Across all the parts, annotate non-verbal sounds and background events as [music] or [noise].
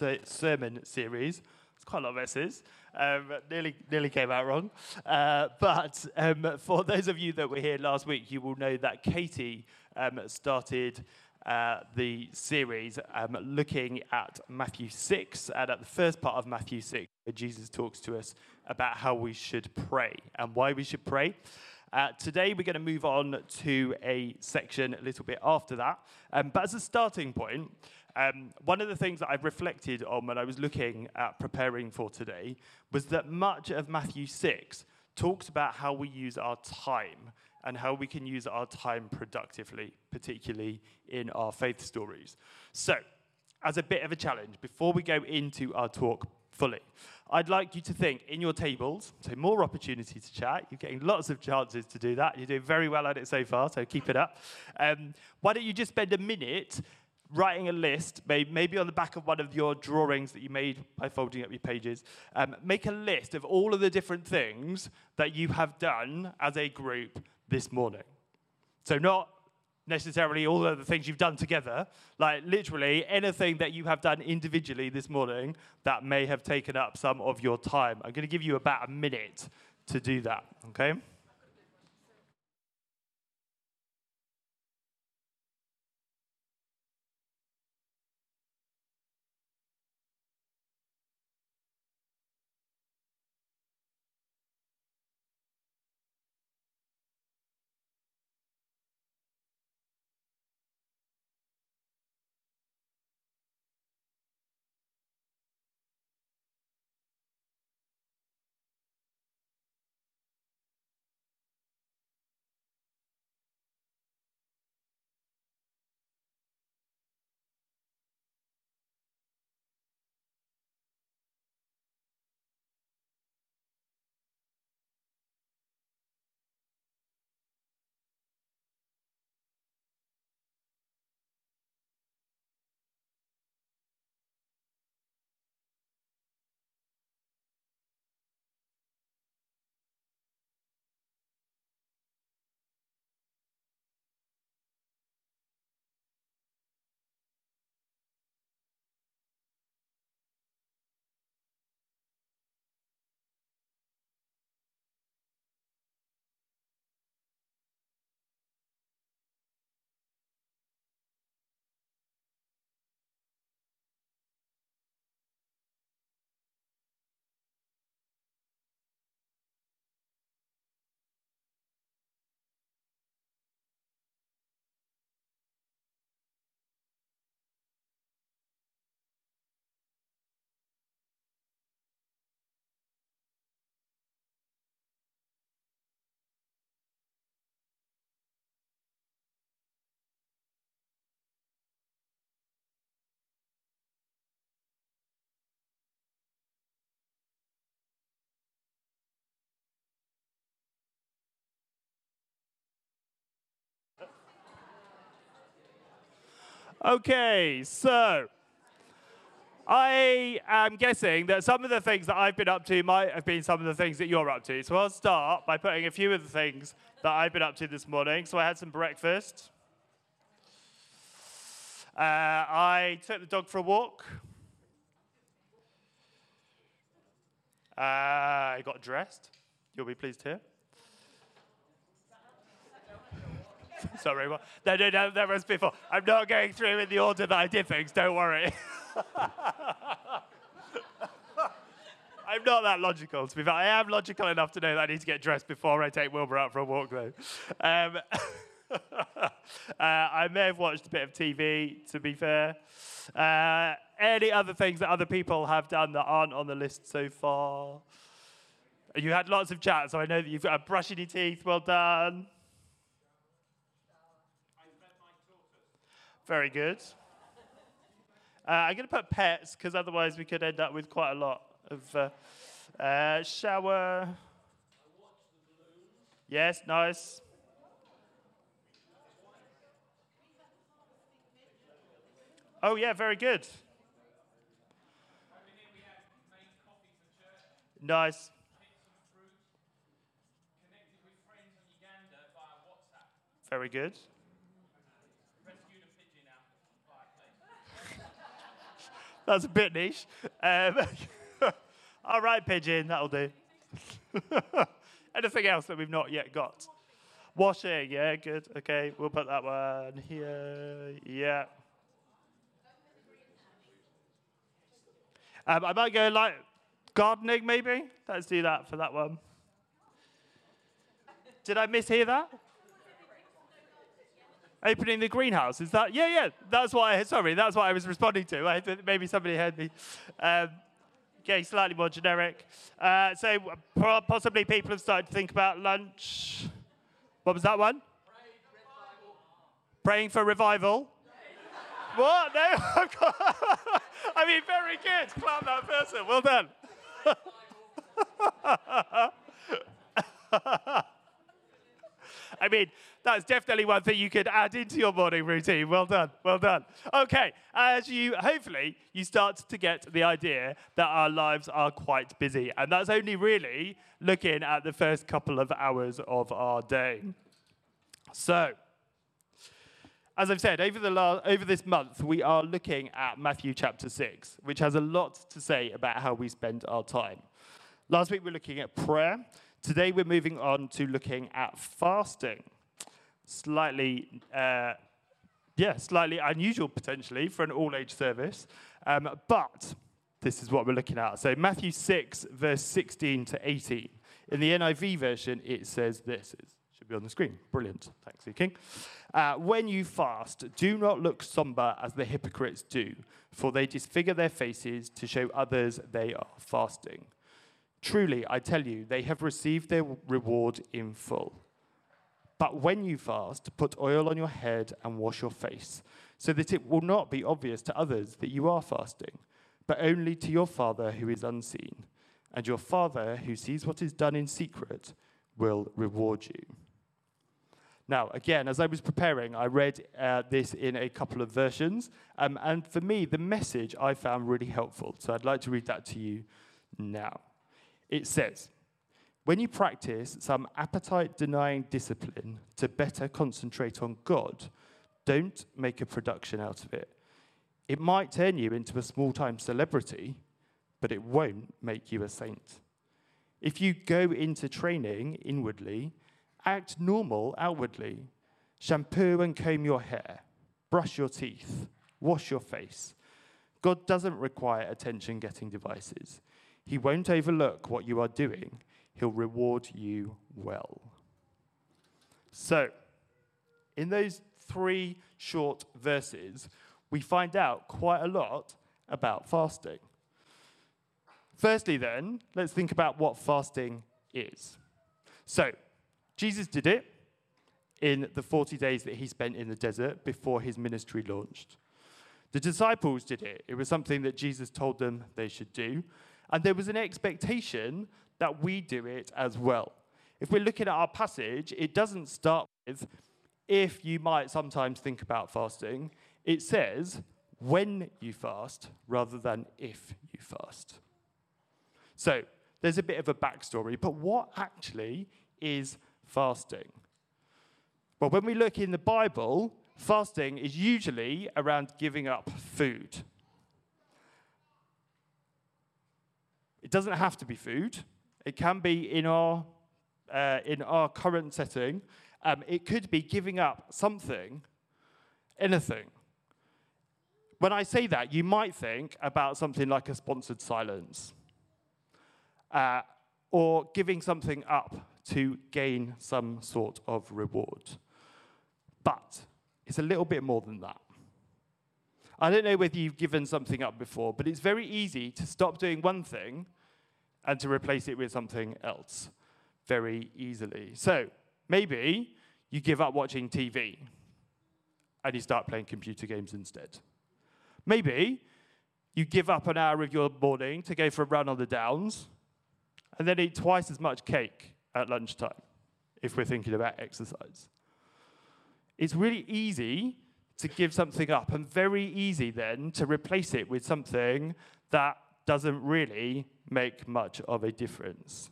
ser- sermon series. It's quite a lot of S's. Um, nearly, nearly came out wrong. Uh, but um, for those of you that were here last week, you will know that Katie um, started uh, the series um, looking at Matthew 6 and at the first part of Matthew 6, where Jesus talks to us about how we should pray and why we should pray. Uh, today, we're going to move on to a section a little bit after that. Um, but as a starting point, um, one of the things that I've reflected on when I was looking at preparing for today was that much of Matthew 6 talks about how we use our time and how we can use our time productively, particularly in our faith stories. So, as a bit of a challenge, before we go into our talk fully, I'd like you to think in your tables, so more opportunity to chat. You're getting lots of chances to do that. You're doing very well at it so far, so keep it up. Um, why don't you just spend a minute writing a list, maybe on the back of one of your drawings that you made by folding up your pages, um, make a list of all of the different things that you have done as a group this morning. So, not necessarily all of the things you've done together, like literally anything that you have done individually this morning that may have taken up some of your time. I'm going to give you about a minute to do that, okay? Okay, so I am guessing that some of the things that I've been up to might have been some of the things that you're up to. So I'll start by putting a few of the things that I've been up to this morning. So I had some breakfast. Uh, I took the dog for a walk. Uh, I got dressed. You'll be pleased to hear. [laughs] Sorry, what? No, no, no, that was before. I'm not going through in the order that I did things, don't worry. [laughs] I'm not that logical, to be fair. I am logical enough to know that I need to get dressed before I take Wilbur out for a walk, though. Um, [laughs] uh, I may have watched a bit of TV, to be fair. Uh, any other things that other people have done that aren't on the list so far? You had lots of chat, so I know that you've got a brushing your teeth. Well done. Very good. Uh, I'm going to put pets because otherwise we could end up with quite a lot of uh, uh, shower. Yes, nice. Oh, yeah, very good. Nice. Very good. That's a bit niche. Um, [laughs] all right, pigeon, that'll do. [laughs] Anything else that we've not yet got? Washing, yeah, good. Okay, we'll put that one here. Yeah. Um, I might go like gardening, maybe. Let's do that for that one. Did I mishear that? Opening the greenhouse. Is that? Yeah, yeah. That's what I, sorry, that's what I was responding to. I, maybe somebody heard me. Um, okay, slightly more generic. Uh, so possibly people have started to think about lunch. What was that one? Praying for revival. what? No? [laughs] [laughs] I mean, very good. Clap that person. Well done. [laughs] I mean, that's definitely one thing you could add into your morning routine. Well done, well done. Okay, as you hopefully you start to get the idea that our lives are quite busy, and that's only really looking at the first couple of hours of our day. So, as I've said, over, the last, over this month, we are looking at Matthew chapter 6, which has a lot to say about how we spend our time. Last week, we were looking at prayer. Today, we're moving on to looking at fasting. Slightly, uh, yeah, slightly unusual potentially for an all age service, um, but this is what we're looking at. So, Matthew 6, verse 16 to 18. In the NIV version, it says this. It should be on the screen. Brilliant. Thanks. King. Uh, when you fast, do not look somber as the hypocrites do, for they disfigure their faces to show others they are fasting. Truly, I tell you, they have received their reward in full. But when you fast, put oil on your head and wash your face, so that it will not be obvious to others that you are fasting, but only to your Father who is unseen. And your Father, who sees what is done in secret, will reward you. Now, again, as I was preparing, I read uh, this in a couple of versions. Um, and for me, the message I found really helpful. So I'd like to read that to you now. It says, when you practice some appetite denying discipline to better concentrate on God, don't make a production out of it. It might turn you into a small time celebrity, but it won't make you a saint. If you go into training inwardly, act normal outwardly. Shampoo and comb your hair, brush your teeth, wash your face. God doesn't require attention getting devices. He won't overlook what you are doing, He'll reward you well. So, in those three short verses, we find out quite a lot about fasting. Firstly, then, let's think about what fasting is. So, Jesus did it in the 40 days that he spent in the desert before his ministry launched. The disciples did it. It was something that Jesus told them they should do. And there was an expectation that we do it as well. If we're looking at our passage, it doesn't start with if you might sometimes think about fasting. It says when you fast rather than if you fast. So there's a bit of a backstory, but what actually is fasting? Well, when we look in the Bible, fasting is usually around giving up food. It doesn't have to be food. It can be in our, uh, in our current setting. Um, it could be giving up something, anything. When I say that, you might think about something like a sponsored silence uh, or giving something up to gain some sort of reward. But it's a little bit more than that. I don't know whether you've given something up before, but it's very easy to stop doing one thing and to replace it with something else very easily. So maybe you give up watching TV and you start playing computer games instead. Maybe you give up an hour of your morning to go for a run on the downs and then eat twice as much cake at lunchtime if we're thinking about exercise. It's really easy to give something up, and very easy then to replace it with something that doesn't really make much of a difference.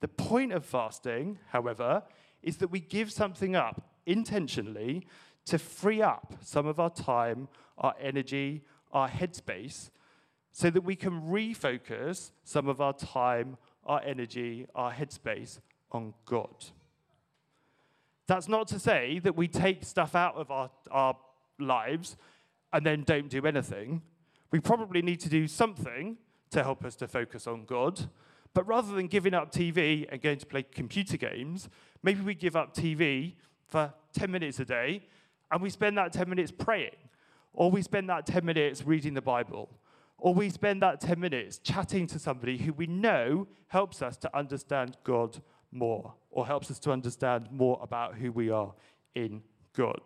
The point of fasting, however, is that we give something up intentionally to free up some of our time, our energy, our headspace so that we can refocus some of our time, our energy, our headspace on God. That's not to say that we take stuff out of our, our lives and then don't do anything. We probably need to do something to help us to focus on God. But rather than giving up TV and going to play computer games, maybe we give up TV for 10 minutes a day and we spend that 10 minutes praying, or we spend that 10 minutes reading the Bible, or we spend that 10 minutes chatting to somebody who we know helps us to understand God more, or helps us to understand more about who we are in God.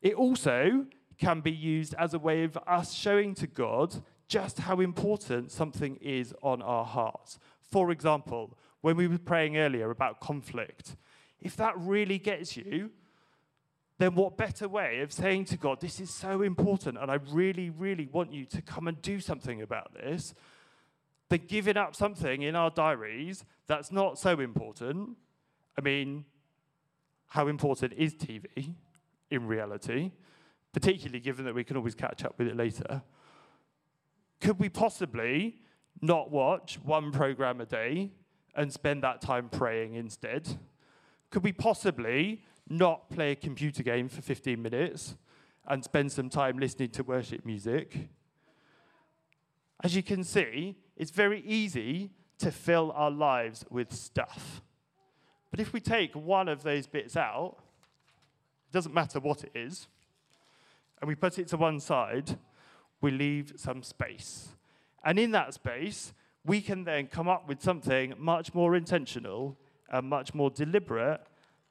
It also can be used as a way of us showing to God just how important something is on our hearts. For example, when we were praying earlier about conflict, if that really gets you, then what better way of saying to God, This is so important, and I really, really want you to come and do something about this, than giving up something in our diaries that's not so important? I mean, how important is TV in reality, particularly given that we can always catch up with it later? Could we possibly not watch one program a day and spend that time praying instead? Could we possibly not play a computer game for 15 minutes and spend some time listening to worship music? As you can see, it's very easy to fill our lives with stuff. But if we take one of those bits out, it doesn't matter what it is, and we put it to one side, we leave some space. And in that space, we can then come up with something much more intentional and much more deliberate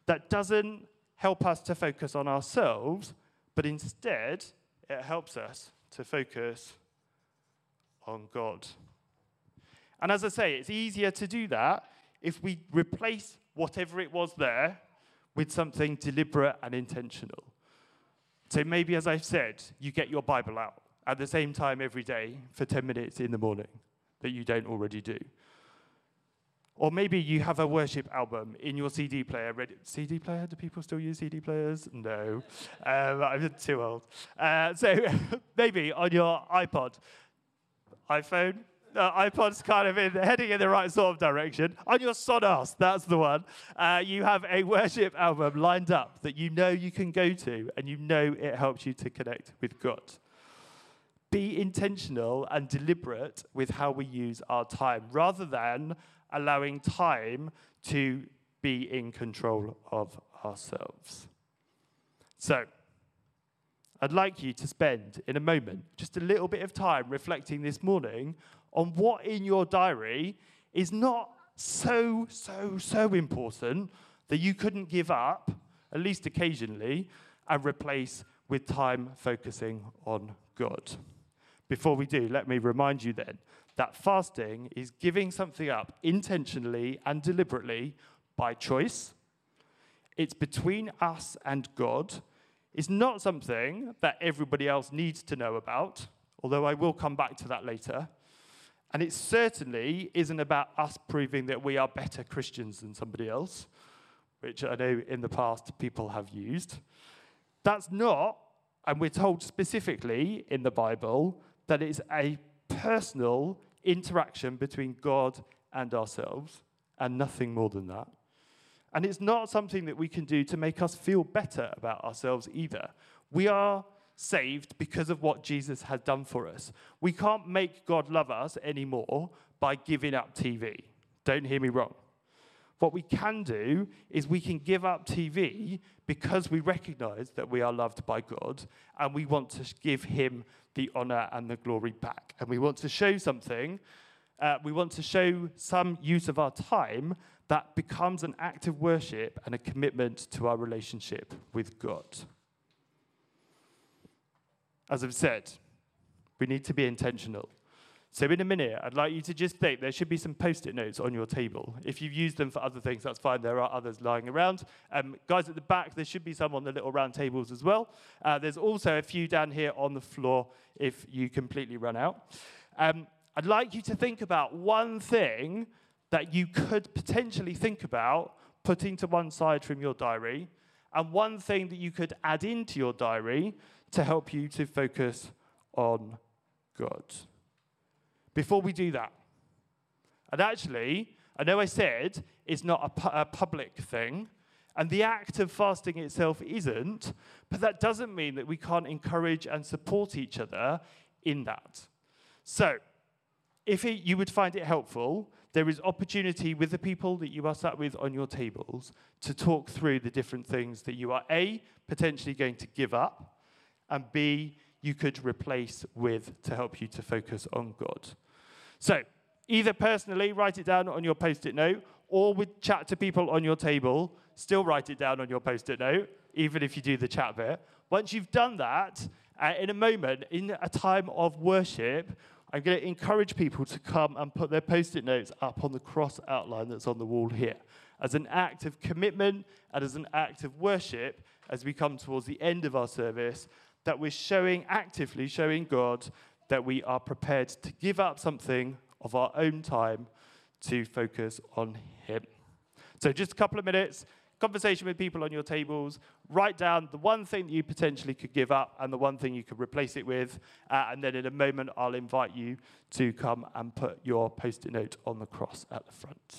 that doesn't help us to focus on ourselves, but instead it helps us to focus on God. And as I say, it's easier to do that if we replace whatever it was there with something deliberate and intentional. So maybe, as I've said, you get your Bible out at the same time every day for 10 minutes in the morning that you don't already do. Or maybe you have a worship album in your CD player. Ready. CD player? Do people still use CD players? No. Um, [laughs] I'm too old. Uh, so [laughs] maybe on your iPod, iPhone, uh, iPod's kind of in, heading in the right sort of direction. On your Sonos, that's the one. Uh, you have a worship album lined up that you know you can go to, and you know it helps you to connect with God. Be intentional and deliberate with how we use our time, rather than allowing time to be in control of ourselves. So, I'd like you to spend in a moment just a little bit of time reflecting this morning on what in your diary is not so, so, so important that you couldn't give up, at least occasionally, and replace with time focusing on God. Before we do, let me remind you then that fasting is giving something up intentionally and deliberately by choice. It's between us and God. It's not something that everybody else needs to know about, although I will come back to that later. And it certainly isn't about us proving that we are better Christians than somebody else, which I know in the past people have used. That's not, and we're told specifically in the Bible, that it's a personal interaction between God and ourselves, and nothing more than that. And it's not something that we can do to make us feel better about ourselves either. We are saved because of what Jesus has done for us. We can't make God love us anymore by giving up TV. Don't hear me wrong. What we can do is we can give up TV because we recognize that we are loved by God and we want to give Him the honor and the glory back. And we want to show something, uh, we want to show some use of our time that becomes an act of worship and a commitment to our relationship with God. As I've said, we need to be intentional. So, in a minute, I'd like you to just think there should be some post it notes on your table. If you've used them for other things, that's fine. There are others lying around. Um, guys at the back, there should be some on the little round tables as well. Uh, there's also a few down here on the floor if you completely run out. Um, I'd like you to think about one thing that you could potentially think about putting to one side from your diary, and one thing that you could add into your diary to help you to focus on God. Before we do that, and actually, I know I said it's not a, pu- a public thing, and the act of fasting itself isn't, but that doesn't mean that we can't encourage and support each other in that. So, if it, you would find it helpful, there is opportunity with the people that you are sat with on your tables to talk through the different things that you are A, potentially going to give up, and B, you could replace with to help you to focus on God. So, either personally write it down on your post it note, or with chat to people on your table, still write it down on your post it note, even if you do the chat bit. Once you've done that, uh, in a moment, in a time of worship, I'm going to encourage people to come and put their post it notes up on the cross outline that's on the wall here as an act of commitment and as an act of worship as we come towards the end of our service that we're showing actively showing God that we are prepared to give up something of our own time to focus on Him. So, just a couple of minutes, conversation with people on your tables, write down the one thing that you potentially could give up and the one thing you could replace it with. Uh, and then in a moment, I'll invite you to come and put your post it note on the cross at the front.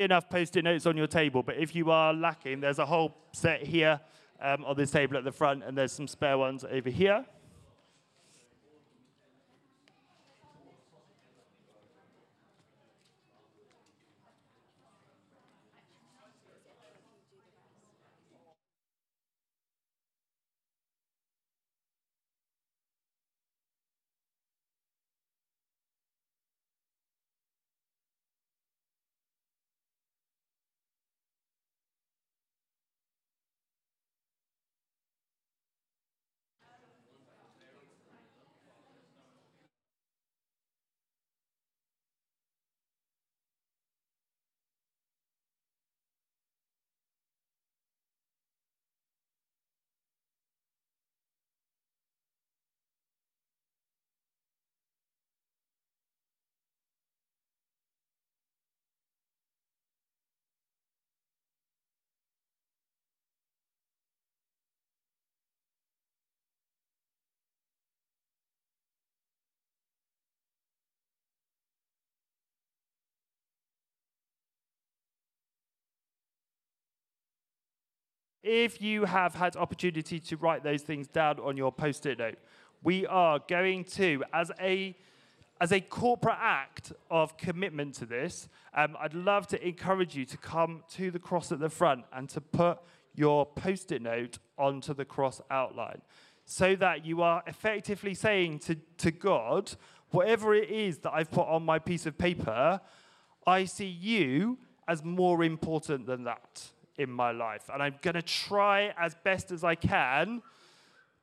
Enough post-it notes on your table, but if you are lacking, there's a whole set here um, on this table at the front, and there's some spare ones over here. If you have had opportunity to write those things down on your post-it note, we are going to, as a as a corporate act of commitment to this, um, I'd love to encourage you to come to the cross at the front and to put your post it note onto the cross outline so that you are effectively saying to, to God, whatever it is that I've put on my piece of paper, I see you as more important than that in my life. And I'm going to try as best as I can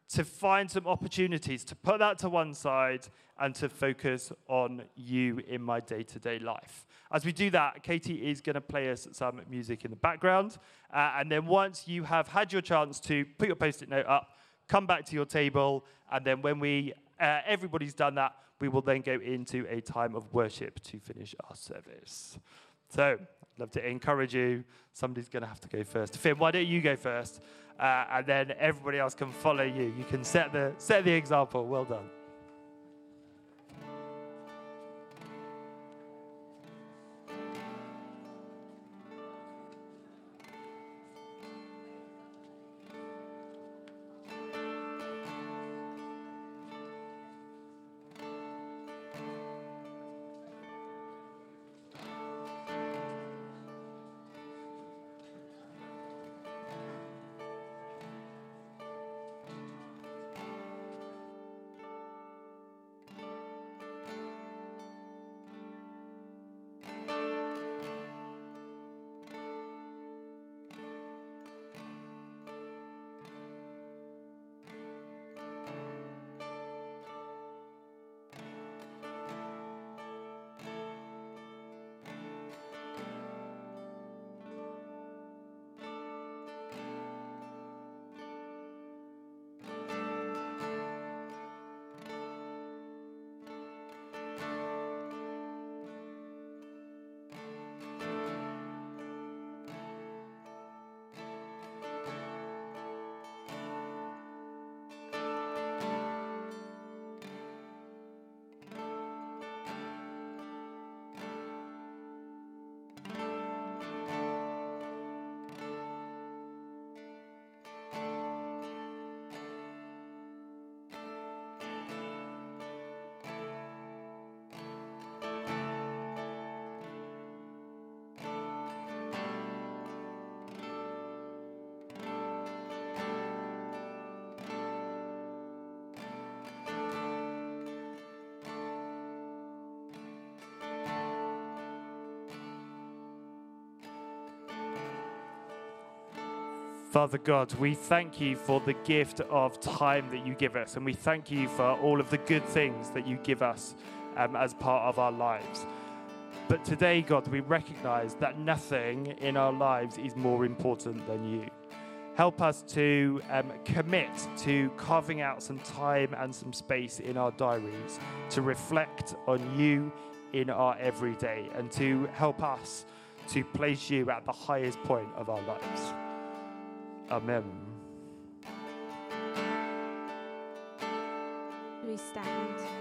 to find some opportunities to put that to one side and to focus on you in my day to day life. As we do that, Katie is going to play us some music in the background. Uh, and then once you have had your chance to put your post it note up, come back to your table. And then when we, uh, everybody's done that, we will then go into a time of worship to finish our service. So, love to encourage you. Somebody's going to have to go first. Finn, why don't you go first? Uh, and then everybody else can follow you. You can set the, set the example. Well done. Father God, we thank you for the gift of time that you give us, and we thank you for all of the good things that you give us um, as part of our lives. But today, God, we recognize that nothing in our lives is more important than you. Help us to um, commit to carving out some time and some space in our diaries to reflect on you in our everyday and to help us to place you at the highest point of our lives. Amen. We stand.